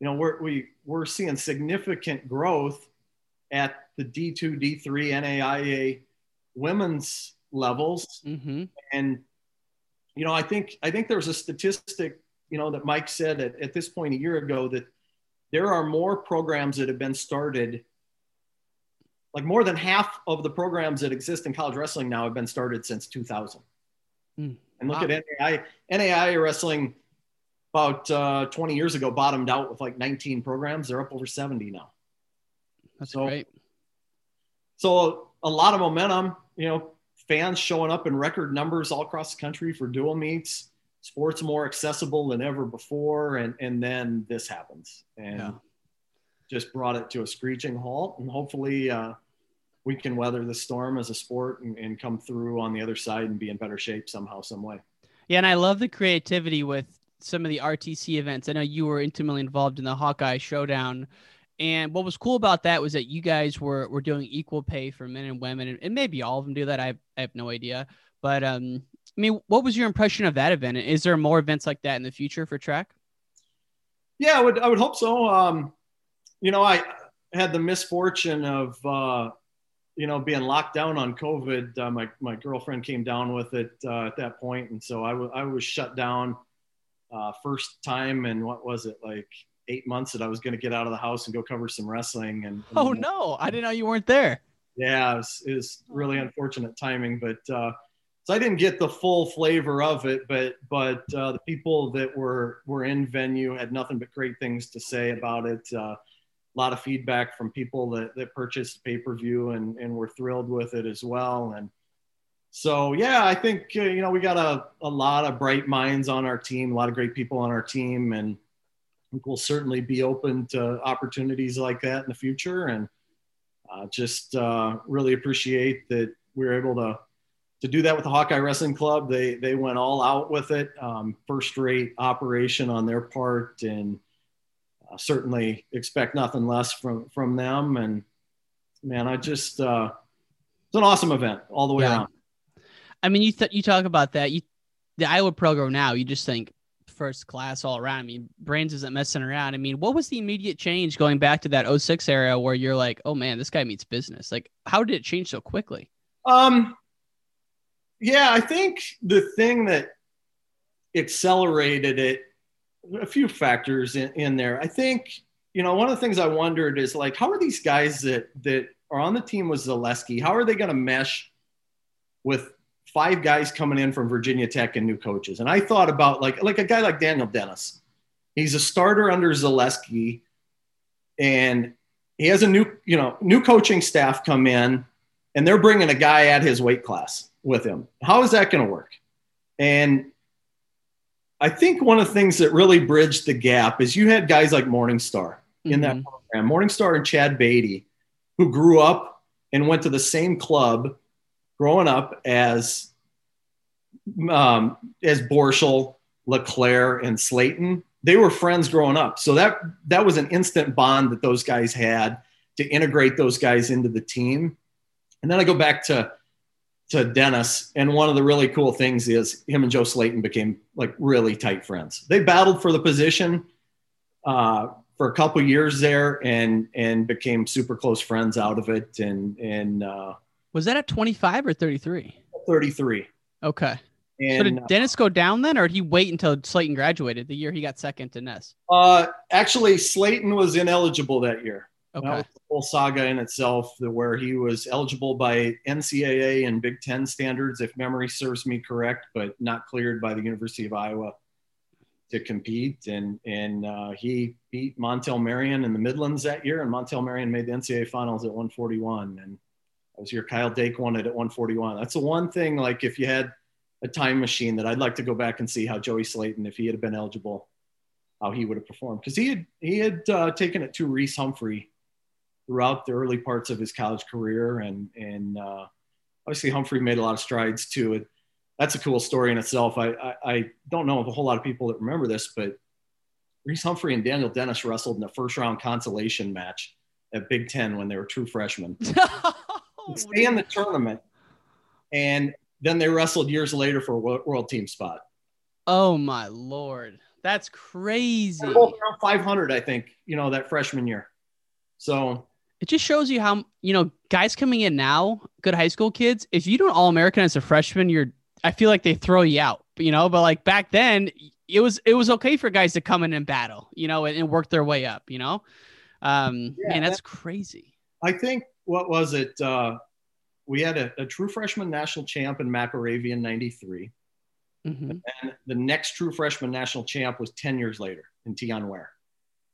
[SPEAKER 2] You know, we're we we're seeing significant growth at the D2, D3, NAIA women's levels.
[SPEAKER 1] Mm-hmm.
[SPEAKER 2] And, you know, I think, I think there was a statistic, you know, that Mike said at, at this point a year ago that there are more programs that have been started. Like more than half of the programs that exist in college wrestling now have been started since 2000.
[SPEAKER 1] Mm.
[SPEAKER 2] And look
[SPEAKER 1] Wow.
[SPEAKER 2] at NAI, NAI wrestling about uh, 20 years ago bottomed out with like 19 programs. They're up over 70 now.
[SPEAKER 1] That's
[SPEAKER 2] So-
[SPEAKER 1] great.
[SPEAKER 2] So a lot of momentum, you know, fans showing up in record numbers all across the country for dual meets. Sports more accessible than ever before, and and then this happens, and
[SPEAKER 1] Yeah.
[SPEAKER 2] just brought it to a screeching halt. And hopefully, uh, we can weather the storm as a sport and, and come through on the other side and be in better shape somehow, some way.
[SPEAKER 1] Yeah, and I love the creativity with some of the RTC events. I know you were intimately involved in the Hawkeye Showdown. And what was cool about that was that you guys were were doing equal pay for men and women, and, and maybe all of them do that. I have, I have no idea, but um, I mean, what was your impression of that event? Is there more events like that in the future for track?
[SPEAKER 2] Yeah, I would I would hope so. Um, you know, I had the misfortune of uh, you know being locked down on COVID. Uh, my my girlfriend came down with it uh, at that point, and so I, w- I was shut down uh, first time and what was it like eight months that I was going to get out of the house and go cover some wrestling. And, and
[SPEAKER 1] oh no, I didn't know you weren't there.
[SPEAKER 2] Yeah, it was, it was really unfortunate timing, but uh, so I didn't get the full flavor of it. But but uh, the people that were were in venue had nothing but great things to say about it. Uh, a lot of feedback from people that, that purchased pay per view and, and were thrilled with it as well. And so, yeah, I think, uh, you know, we got a, a lot of bright minds on our team, a lot of great people on our team. And we'll certainly be open to opportunities like that in the future. And uh, just uh, really appreciate that we were able to to do that with the Hawkeye Wrestling Club. They they went all out with it, um, first rate operation on their part, and uh, certainly expect nothing less from from them. And man, I just uh, it's an awesome event all the way yeah. around.
[SPEAKER 1] I mean, you th- you talk about that. You the Iowa program now. You just think first class all around. I mean, Brands isn't messing around. I mean, what was the immediate change going back to that 06 era where you're like, oh man, this guy meets business? Like, how did it change so quickly?
[SPEAKER 2] Um, yeah, I think the thing that accelerated it a few factors in, in there. I think, you know, one of the things I wondered is like, how are these guys that that are on the team with Zalesky, how are they going to mesh with five guys coming in from Virginia Tech and new coaches? And I thought about like like a guy like Daniel Dennis. He's a starter under Zalesky, and he has a new, you know, new coaching staff come in, and they're bringing a guy at his weight class with him. How is that going to work? And I think one of the things that really bridged the gap is you had guys like Morningstar in mm-hmm. that program, Morningstar and Chad Beatty, who grew up and went to the same club growing up as um, as Borschel, LeClere, and Slaton. They were friends growing up, so that that was an instant bond that those guys had to integrate those guys into the team. And then I go back to to Dennis. And one of the really cool things is him and Joe Slaton became like really tight friends. They battled for the position uh, for a couple years there and and became super close friends out of it. And and uh,
[SPEAKER 1] was that at 25 or 33?
[SPEAKER 2] 33.
[SPEAKER 1] Okay. And, so did uh, Dennis go down then, or did he wait until Slaton graduated the year he got second to Ness?
[SPEAKER 2] Uh, actually, Slaton was ineligible that year.
[SPEAKER 1] Okay. That
[SPEAKER 2] whole saga in itself, where he was eligible by NCAA and Big Ten standards, if memory serves me correct, but not cleared by the University of Iowa to compete. And and uh, he beat Montell Marion in the Midlands that year, and Montell Marion made the NCAA finals at 141. And I was here. Kyle Dake won it at 141. That's the one thing. Like if you had a time machine, that I'd like to go back and see how Joey Slaton, if he had been eligible, how he would have performed because he had he had uh, taken it to Reece Humphrey throughout the early parts of his college career. And, and uh, obviously, Humphrey made a lot of strides too. It, that's a cool story in itself. I, I, I, don't know of a whole lot of people that remember this, but Reece Humphrey and Daniel Dennis wrestled in a first round consolation match at Big Ten when they were true freshmen. stay in the tournament. And then they wrestled years later for a world team spot.
[SPEAKER 1] Oh my lord. That's crazy.
[SPEAKER 2] Around 500, I think, you know, that freshman year. So
[SPEAKER 1] it just shows you how you know guys coming in now, good high school kids. If you don't All American as a freshman, you're I feel like they throw you out. You know, but like back then, it was it was okay for guys to come in and battle. You know, and, and work their way up. You know, um, yeah, man, that's that, crazy.
[SPEAKER 2] I think what was it? Uh, we had a, a true freshman national champ in McIlravy in '93. Mm-hmm. And the next true freshman national champ was 10 years later in Teyon Ware.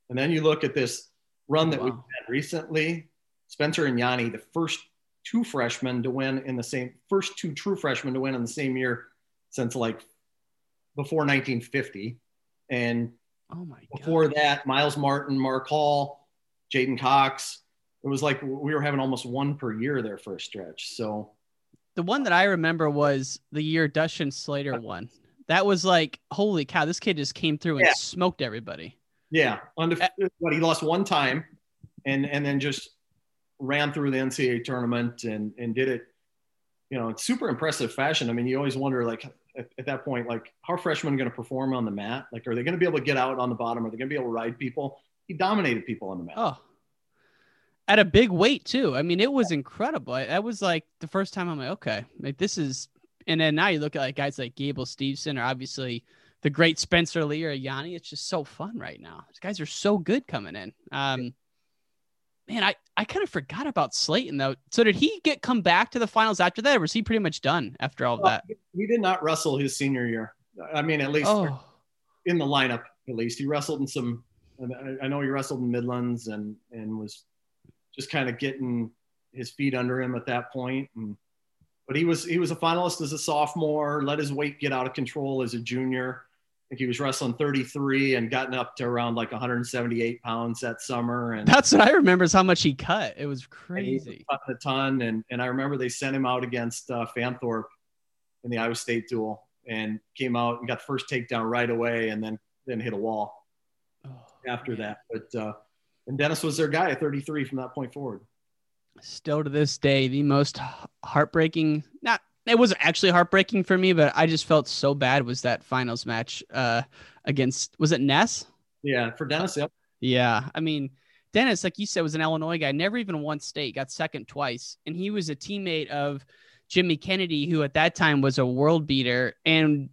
[SPEAKER 2] And then you look at this run that wow. we've had recently. Spencer and Yianni, the first two freshmen to win in the same first two true freshmen to win in the same year since like before 1950. And
[SPEAKER 1] oh my
[SPEAKER 2] before that, Myles Martin, Mark Hall, J'den Cox, it was like we were having almost one per year there for a stretch. So
[SPEAKER 1] the one that I remember was the year Dustin Schlatter won. That was like, holy cow, this kid just came through and
[SPEAKER 2] Yeah.
[SPEAKER 1] smoked everybody.
[SPEAKER 2] yeah, undefeated, but he lost one time, and and then just ran through the NCAA tournament and and did it, you know, in super impressive fashion. I mean, you always wonder like at, at that point, like how are freshmen going to perform on the mat? Like, are they going to be able to get out on the bottom? Are they going to be able to ride people? He dominated people on the mat.
[SPEAKER 1] Oh, at a big weight too. I mean, it was incredible. I, that was like the first time I'm like, okay, like this is. And then now you look at like guys like Gable Steveson or obviously the great Spencer Lee or Yianni. It's just so fun right now. These guys are so good coming in. Um, man, I I kind of forgot about Slaton though. So did he get come back to the finals after that, or was he pretty much done after all of that?
[SPEAKER 2] He did not wrestle his senior year. I mean, at least
[SPEAKER 1] Oh,
[SPEAKER 2] in the lineup, at least he wrestled in some. I- I know he wrestled in Midlands and and was just kind of getting his feet under him at that point. And but he was he was a finalist as a sophomore. Let his weight get out of control as a junior. I think he was wrestling 33 and gotten up to around like 178 pounds that summer. And
[SPEAKER 1] that's what I remember is how much he cut. It was
[SPEAKER 2] and he was
[SPEAKER 1] crazy.
[SPEAKER 2] cutting a ton. And and I remember they sent him out against uh, Fanthorpe in the Iowa State duel and came out and got the first takedown right away, and then then hit a wall after that. But uh, and Dennis was their guy at 33 from that point forward.
[SPEAKER 1] still to this day the most heartbreaking not it wasn't actually heartbreaking for me but i just felt so bad was that finals match uh against was it ness
[SPEAKER 2] Yeah, for Dennis, yep.
[SPEAKER 1] yeah i mean dennis like you said was an illinois guy never even won state got second twice and he was a teammate of jimmy kennedy who at that time was a world beater and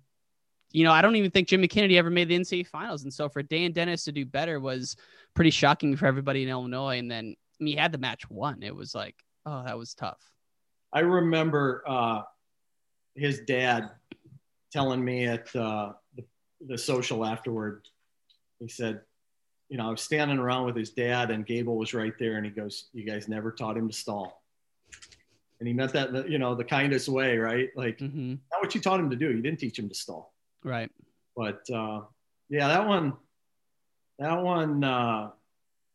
[SPEAKER 1] you know i don't even think jimmy kennedy ever made the ncaa finals and so for dan dennis to do better was pretty shocking for everybody in illinois and then I mean, he had the match won it was like oh that was tough
[SPEAKER 2] I remember uh, his dad telling me at uh, the, the social afterward. He said, "You know, I was standing around with his dad, and Gable was right there, and he goes, "You guys never taught him to stall." And he meant that, you know, the kindest way, right? Like,
[SPEAKER 1] mm-hmm.
[SPEAKER 2] not what you taught him to do. You didn't teach him to stall.
[SPEAKER 1] Right
[SPEAKER 2] But uh, yeah, that one, that one uh,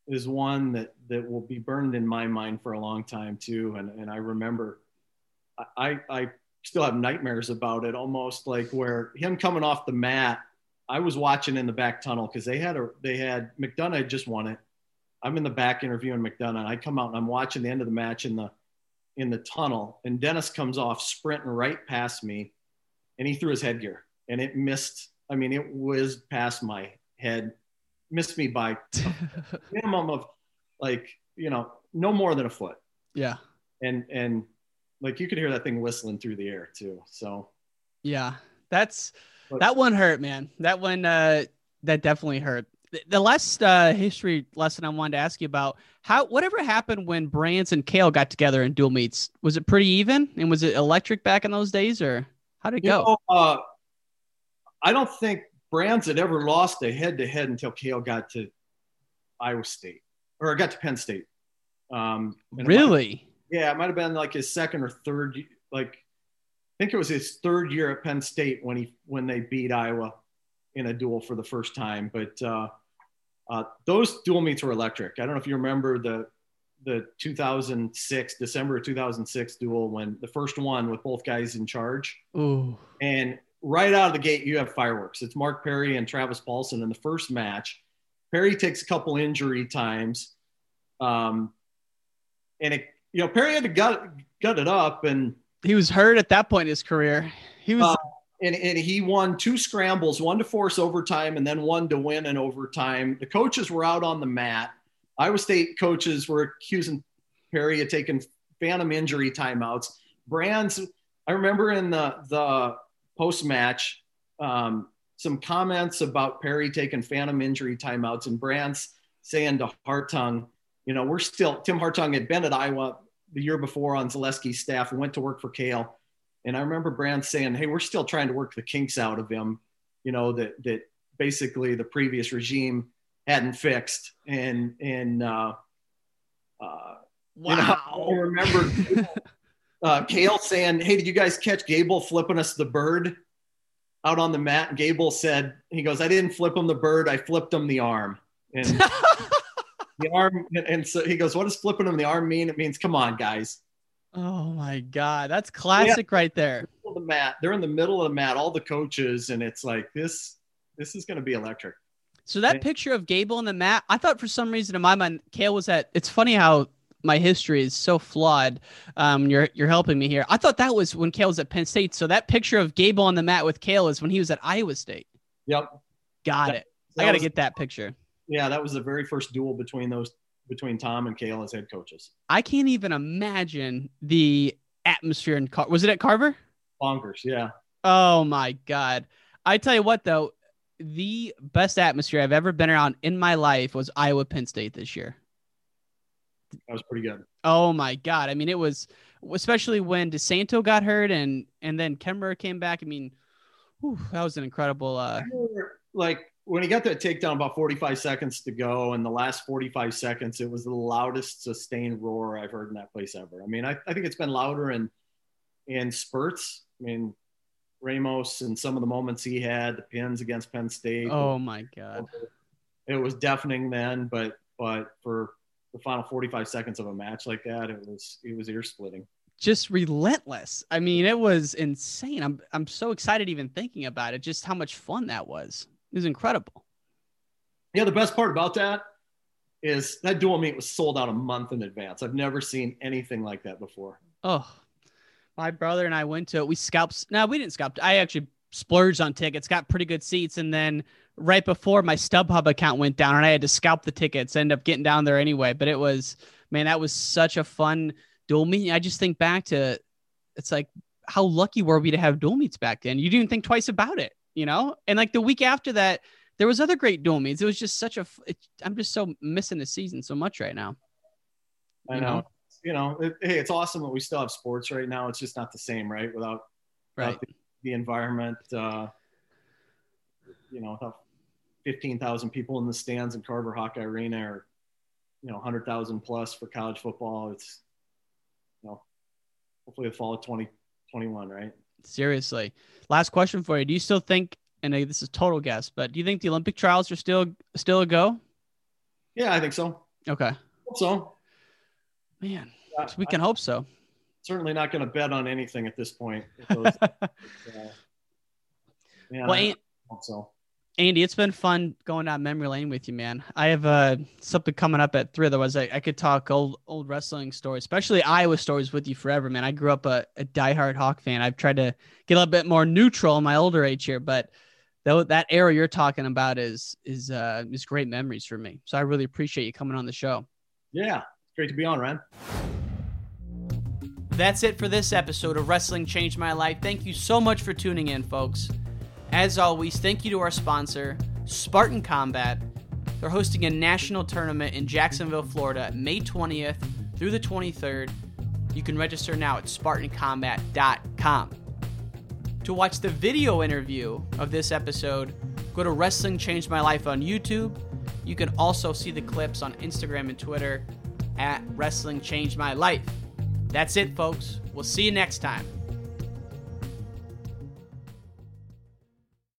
[SPEAKER 2] is one that that will be burned in my mind for a long time too. And and I remember, I I still have nightmares about it, almost like where him coming off the mat. I was watching in the back tunnel because they had a they had McDonough had just won it. I'm in the back interviewing McDonough. And I come out and I'm watching the end of the match in the in the tunnel, and Dennis comes off sprinting right past me, and he threw his headgear, and it missed. I mean, it whizzed past my head, missed me by a minimum of like you know no more than a foot,
[SPEAKER 1] yeah
[SPEAKER 2] and and like you could hear that thing whistling through the air too. So
[SPEAKER 1] Yeah, that's that one hurt, man. That one uh that definitely hurt. The- The last uh history lesson I wanted to ask you about how whatever happened when Brands and Cael got together in dual meets, was it pretty even? And was it electric back in those days or how did it
[SPEAKER 2] you
[SPEAKER 1] go?
[SPEAKER 2] know, uh, I don't think Brands had ever lost a head to head until Cael got to Iowa State or got to Penn State. Um, and it might-
[SPEAKER 1] really?
[SPEAKER 2] Yeah, it might have been like his second or third. Like, I think it was his third year at Penn State when he when they beat Iowa in a duel for the first time. But uh, uh, those dual meets were electric. I don't know if you remember the the 2006 December 2006 duel when the first one with both guys in charge.
[SPEAKER 1] Ooh.
[SPEAKER 2] And right out of the gate, you have fireworks. It's Mark Perry and Travis Paulson in the first match. Perry takes a couple injury times. Um, and it, you know, Perry had to gut, gut it up and
[SPEAKER 1] He was hurt at that point in his career. He was
[SPEAKER 2] uh, and, and he won two scrambles, one to force overtime and then one to win in overtime. The coaches were out on the mat. Iowa State coaches were accusing Perry of taking phantom injury timeouts. Brands, I remember in the the post match, um, some comments about Perry taking phantom injury timeouts, and Brands saying to Hartung, you know, we're still Tim Hartung had been at Iowa the year before on Zalesky's staff and went to work for Cael. And I remember Brands saying, "Hey, we're still trying to work the kinks out of him, you know, that that basically the previous regime hadn't fixed." And and uh, uh, you know, I remember uh, Cael saying, "Hey, did you guys catch Gable flipping us the bird out on the mat?" And Gable said, "He goes, I didn't flip him the bird, I flipped him the arm." And the arm, and, so he goes, "What does flipping him the arm mean?" It means, "Come on, guys."
[SPEAKER 1] Oh my god, that's classic yeah. right there.
[SPEAKER 2] The mat, they're in the middle of the mat, all the coaches, and it's like this. This is going to be electric.
[SPEAKER 1] So that picture of Gable on the mat, I thought for some reason in my mind, Cael was at. It's funny how my history is so flawed. Um, you're you're helping me here. I thought that was when Cael was at Penn State. So that picture of Gable on the mat with Cael is when he was at Iowa State.
[SPEAKER 2] Yep.
[SPEAKER 1] Got
[SPEAKER 2] that,
[SPEAKER 1] it. I got to get that picture.
[SPEAKER 2] Yeah, that was the very first duel between those between Tom and Cael as head coaches.
[SPEAKER 1] I can't even imagine the atmosphere in Car- was it at Carver?
[SPEAKER 2] Bonkers, yeah.
[SPEAKER 1] Oh my god. I tell you what though, the best atmosphere I've ever been around in my life was Iowa Penn State this year.
[SPEAKER 2] That was pretty good.
[SPEAKER 1] Oh my god! I mean, it was especially when DeSanto got hurt and and then Kemerer came back. I mean, whew, that was an incredible. Uh,
[SPEAKER 2] remember, like when he got that takedown, about 45 seconds to go, and the last 45 seconds, it was the loudest sustained roar I've heard in that place ever. I mean, I, I think it's been louder in in spurts. I mean, Ramos and some of the moments he had, the pins against Penn State.
[SPEAKER 1] Oh my god!
[SPEAKER 2] It was deafening then, but but for the final 45 seconds of a match like that, it was it was ear splitting.
[SPEAKER 1] Just relentless. I mean, it was insane. I'm I'm so excited even thinking about it. Just how much fun that was. It was incredible.
[SPEAKER 2] Yeah, the best part about that is that dual meet was sold out a month in advance. I've never seen anything like that before.
[SPEAKER 1] Oh, my brother and I went to it. We scalped. No, we didn't scalp. I actually splurged on tickets, got pretty good seats, and then right before my StubHub account went down and I had to scalp the tickets, end up getting down there anyway. But it was, man, that was such a fun dual meet. I just think back to it's like, how lucky were we to have dual meets back then? You didn't think twice about it, you know? And like the week after that, there was other great dual meets. It was just such a, it, I'm just so missing the season so much right now.
[SPEAKER 2] I know. know? You know, it, hey, it's awesome that we still have sports right now. It's just not the same, right? Without,
[SPEAKER 1] right.
[SPEAKER 2] Without the, the, environment, uh, you know, without 15,000 people in the stands in Carver Hawkeye Arena or, you know, 100,000 plus for college football. It's, you know, hopefully the fall of 2021, right?
[SPEAKER 1] Seriously. Last question for you. Do you still think, and this is total guess, but do you think the Olympic trials are still, still a go?
[SPEAKER 2] Yeah, I think so.
[SPEAKER 1] Okay.
[SPEAKER 2] Hope so.
[SPEAKER 1] Man, yeah, we can I, hope so.
[SPEAKER 2] Certainly not going to bet on anything at this point. Those, uh,
[SPEAKER 1] yeah, well, I, so. Andy, it's been fun going down memory lane with you, man. I have uh, something coming up at three. Otherwise, I, I could talk old old wrestling stories, especially Iowa stories with you forever, man. I grew up a, a diehard Hawk fan. I've tried to get a little bit more neutral in my older age here, but though that era you're talking about is is uh, is great memories for me. So I really appreciate you coming on the show.
[SPEAKER 2] Yeah, it's great to be on, Ryan.
[SPEAKER 1] That's it for this episode of Wrestling Changed My Life. Thank you so much for tuning in, folks. As always, thank you to our sponsor, Spartan Combat. They're hosting a national tournament in Jacksonville, Florida, May 20th through the 23rd. You can register now at SpartanCombat.com. To watch the video interview of this episode, go to Wrestling Changed My Life on YouTube. You can also see the clips on Instagram and Twitter at Wrestling Changed My Life. That's it, folks. We'll see you next time.